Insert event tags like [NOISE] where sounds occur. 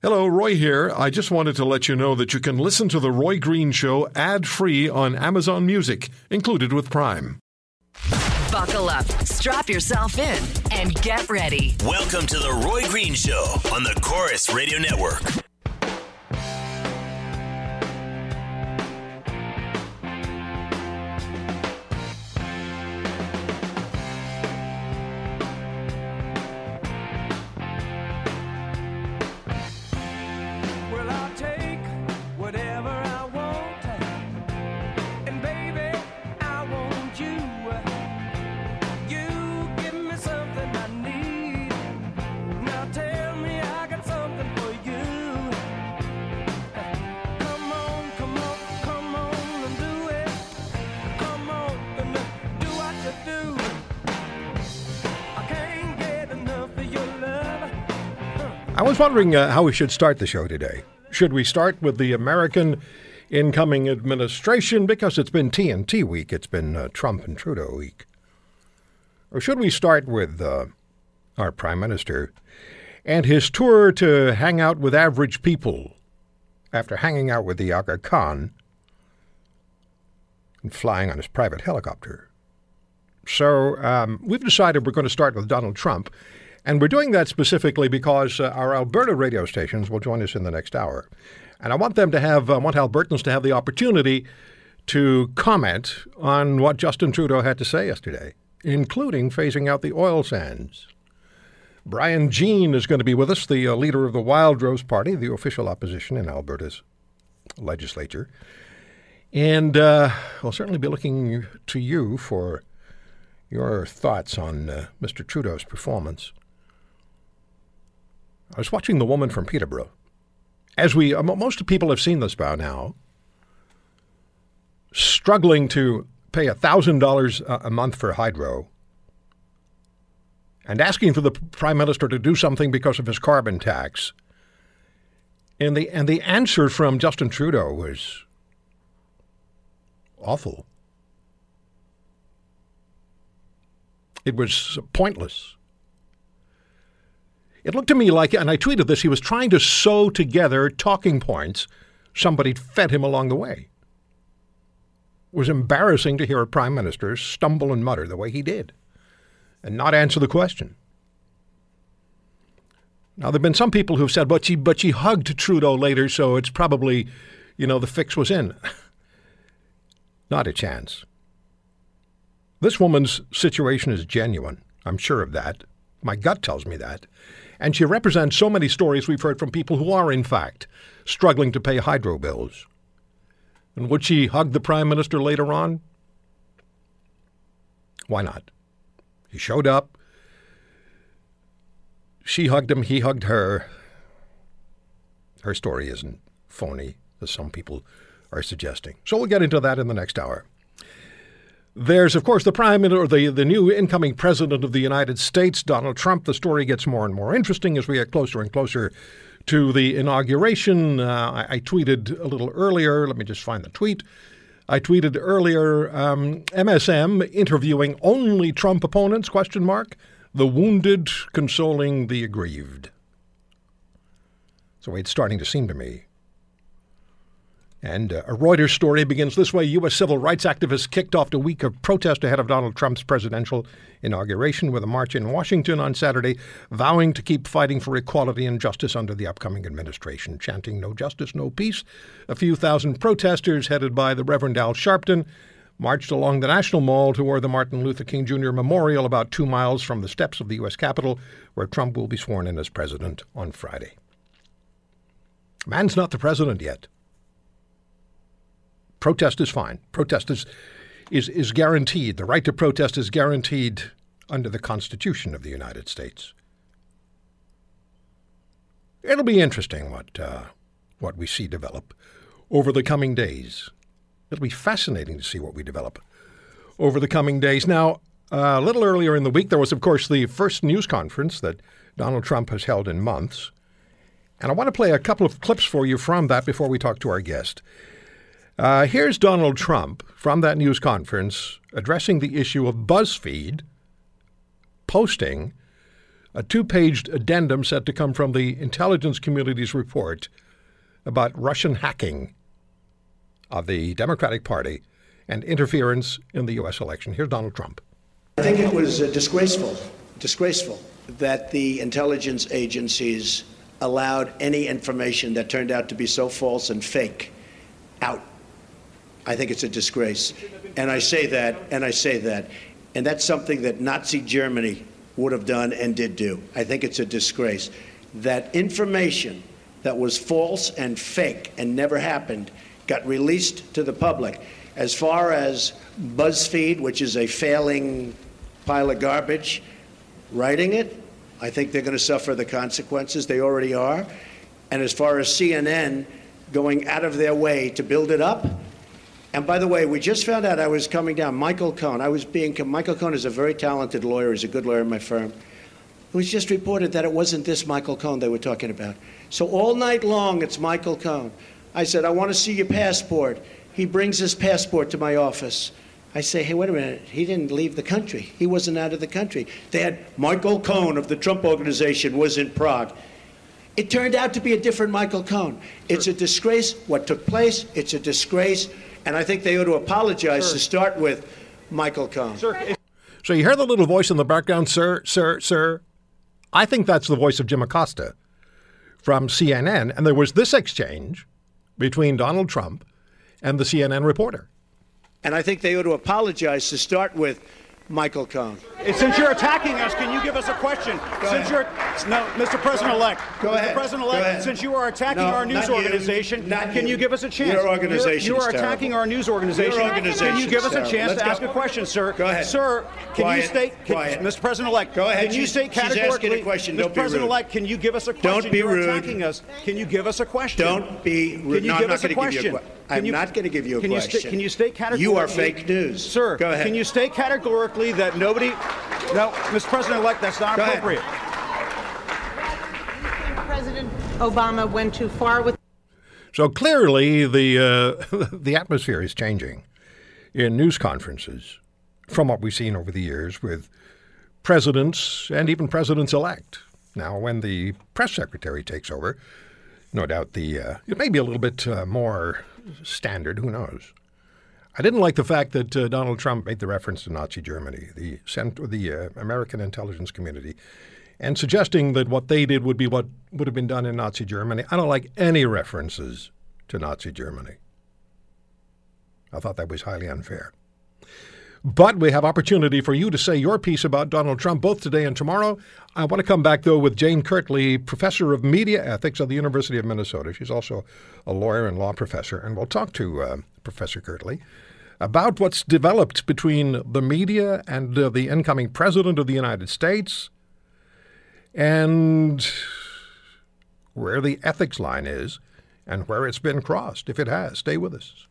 Hello, Roy here. I just wanted to let you know that you can listen to The Roy Green Show ad free on Amazon Music, included with Prime. Buckle up, strap yourself in, and get ready. Welcome to the Roy Green Show on the Corus Radio Network. I was wondering uh, how we should start the show today. Should we start with the American incoming administration because it's been TNT week, it's been uh, Trump and Trudeau week? Or should we start with uh, our Prime Minister and his tour to hang out with average people after hanging out with the Aga Khan and flying on his private helicopter? So um, we've decided we're going to start with Donald Trump. And we're doing that specifically because uh, our Alberta radio stations will join us in the next hour. And I want them to have, I want Albertans to have the opportunity to comment on what Justin Trudeau had to say yesterday, including phasing out the oil sands. Brian Jean is going to be with us, the uh, leader of the Wildrose Party, the official opposition in Alberta's legislature. And uh, we'll certainly be looking to you for your thoughts on uh, Mr. Trudeau's performance. I was watching The Woman from Peterborough. As we, uh, most people have seen this by now, struggling to pay $1,000 a a month for hydro and asking for the Prime Minister to do something because of his carbon tax. And the, and the answer from Justin Trudeau was awful. It was pointless. It looked to me like, and I tweeted this, he was trying to sew together talking points somebody fed him along the way. It was embarrassing to hear a prime minister stumble and mutter the way he did and not answer the question. Now, there have been some people who've said, but she, but she hugged Trudeau later, so it's probably, you know, the fix was in. [LAUGHS] not a chance. This woman's situation is genuine. I'm sure of that. My gut tells me that. And she represents so many stories we've heard from people who are, in fact, struggling to pay hydro bills. And would she hug the Prime Minister later on? Why not? He showed up. She hugged him, he hugged her. Her story isn't phony, as some people are suggesting. So we'll get into that in the next hour. There's, of course, the prime minister, or the, the new incoming president of the United States, Donald Trump. The story gets more and more interesting as we get closer and closer to the inauguration. Uh, I, I tweeted a little earlier. Let me just find the tweet. I tweeted earlier um, MSM interviewing only Trump opponents? Question mark. The wounded consoling the aggrieved. So it's starting to seem to me. And uh, a Reuters story begins this way U.S. civil rights activists kicked off a week of protest ahead of Donald Trump's presidential inauguration with a march in Washington on Saturday, vowing to keep fighting for equality and justice under the upcoming administration, chanting no justice, no peace. A few thousand protesters, headed by the Reverend Al Sharpton, marched along the National Mall toward the Martin Luther King Jr. Memorial about two miles from the steps of the U.S. Capitol, where Trump will be sworn in as president on Friday. Man's not the president yet. Protest is fine. Protest is, is, is guaranteed. The right to protest is guaranteed under the Constitution of the United States. It'll be interesting what, uh, what we see develop over the coming days. It'll be fascinating to see what we develop over the coming days. Now, uh, a little earlier in the week, there was, of course, the first news conference that Donald Trump has held in months. And I want to play a couple of clips for you from that before we talk to our guest. Uh, here's Donald Trump from that news conference addressing the issue of BuzzFeed posting a two paged addendum set to come from the intelligence community's report about Russian hacking of the Democratic Party and interference in the U.S. election. Here's Donald Trump. I think it was uh, disgraceful, disgraceful that the intelligence agencies allowed any information that turned out to be so false and fake out. I think it's a disgrace. And I say that, and I say that. And that's something that Nazi Germany would have done and did do. I think it's a disgrace. That information that was false and fake and never happened got released to the public. As far as BuzzFeed, which is a failing pile of garbage, writing it, I think they're going to suffer the consequences. They already are. And as far as CNN going out of their way to build it up, and by the way, we just found out I was coming down. Michael Cohen, I was being, Michael Cohen is a very talented lawyer, he's a good lawyer in my firm. It was just reported that it wasn't this Michael Cohen they were talking about. So all night long, it's Michael Cohen. I said, I want to see your passport. He brings his passport to my office. I say, hey, wait a minute. He didn't leave the country. He wasn't out of the country. They had Michael Cohen of the Trump Organization was in Prague. It turned out to be a different Michael Cohen. It's a disgrace what took place. It's a disgrace. And I think they ought to apologize to start with Michael Cohen. So you hear the little voice in the background, sir, sir, sir. I think that's the voice of Jim Acosta from CNN. And there was this exchange between Donald Trump and the CNN reporter. And I think they ought to apologize to start with Michael Cohen. Since you're attacking us, can you give us a question? since ahead. you're no, Mr. President-elect. Go Mr. ahead. President-elect, since you are attacking No, our news you. organization, Not can you. you give us a chance? Your organization You are attacking terrible. our news organization. Your organization Can you give us a chance Let's to ask a question, sir? Go ahead. Sir, can Quiet. you state, can, Quiet. Mr. President-elect, Go ahead. can you She's- state she's asking a question. Mr. Don't. President-elect, can you give us a question? be You're rude. attacking us. Can you give us a question? Don't be rude. Can you no, give us a you question? A que- Can I'm you- not going to give you a can you sta- question. can you state categorically? You are fake news. Sir, Go ahead. can you state categorically that nobody... No, Mr. President-elect, that's not Go ahead. appropriate. President Obama went too far with So clearly, the uh, [LAUGHS] the atmosphere is changing in news conferences from what we've seen over the years with presidents and even presidents elect. Now, when the press secretary takes over, no doubt the uh, it may be a little bit uh, more standard. Who knows? I didn't like the fact that uh, Donald Trump made the reference to Nazi Germany, the cent- the uh, American intelligence community, and suggesting that what they did would be what would have been done in Nazi Germany. I don't like any references to Nazi Germany. I thought that was highly unfair. But we have opportunity for you to say your piece about Donald Trump both today and tomorrow. I want to come back though with Jane Kirtley, professor of media ethics at the University of Minnesota. She's also a lawyer and law professor, and we'll talk to uh, Professor Kirtley about what's developed between the media and uh, the incoming president of the United States, and where the ethics line is, and where it's been crossed, if it has. Stay with us.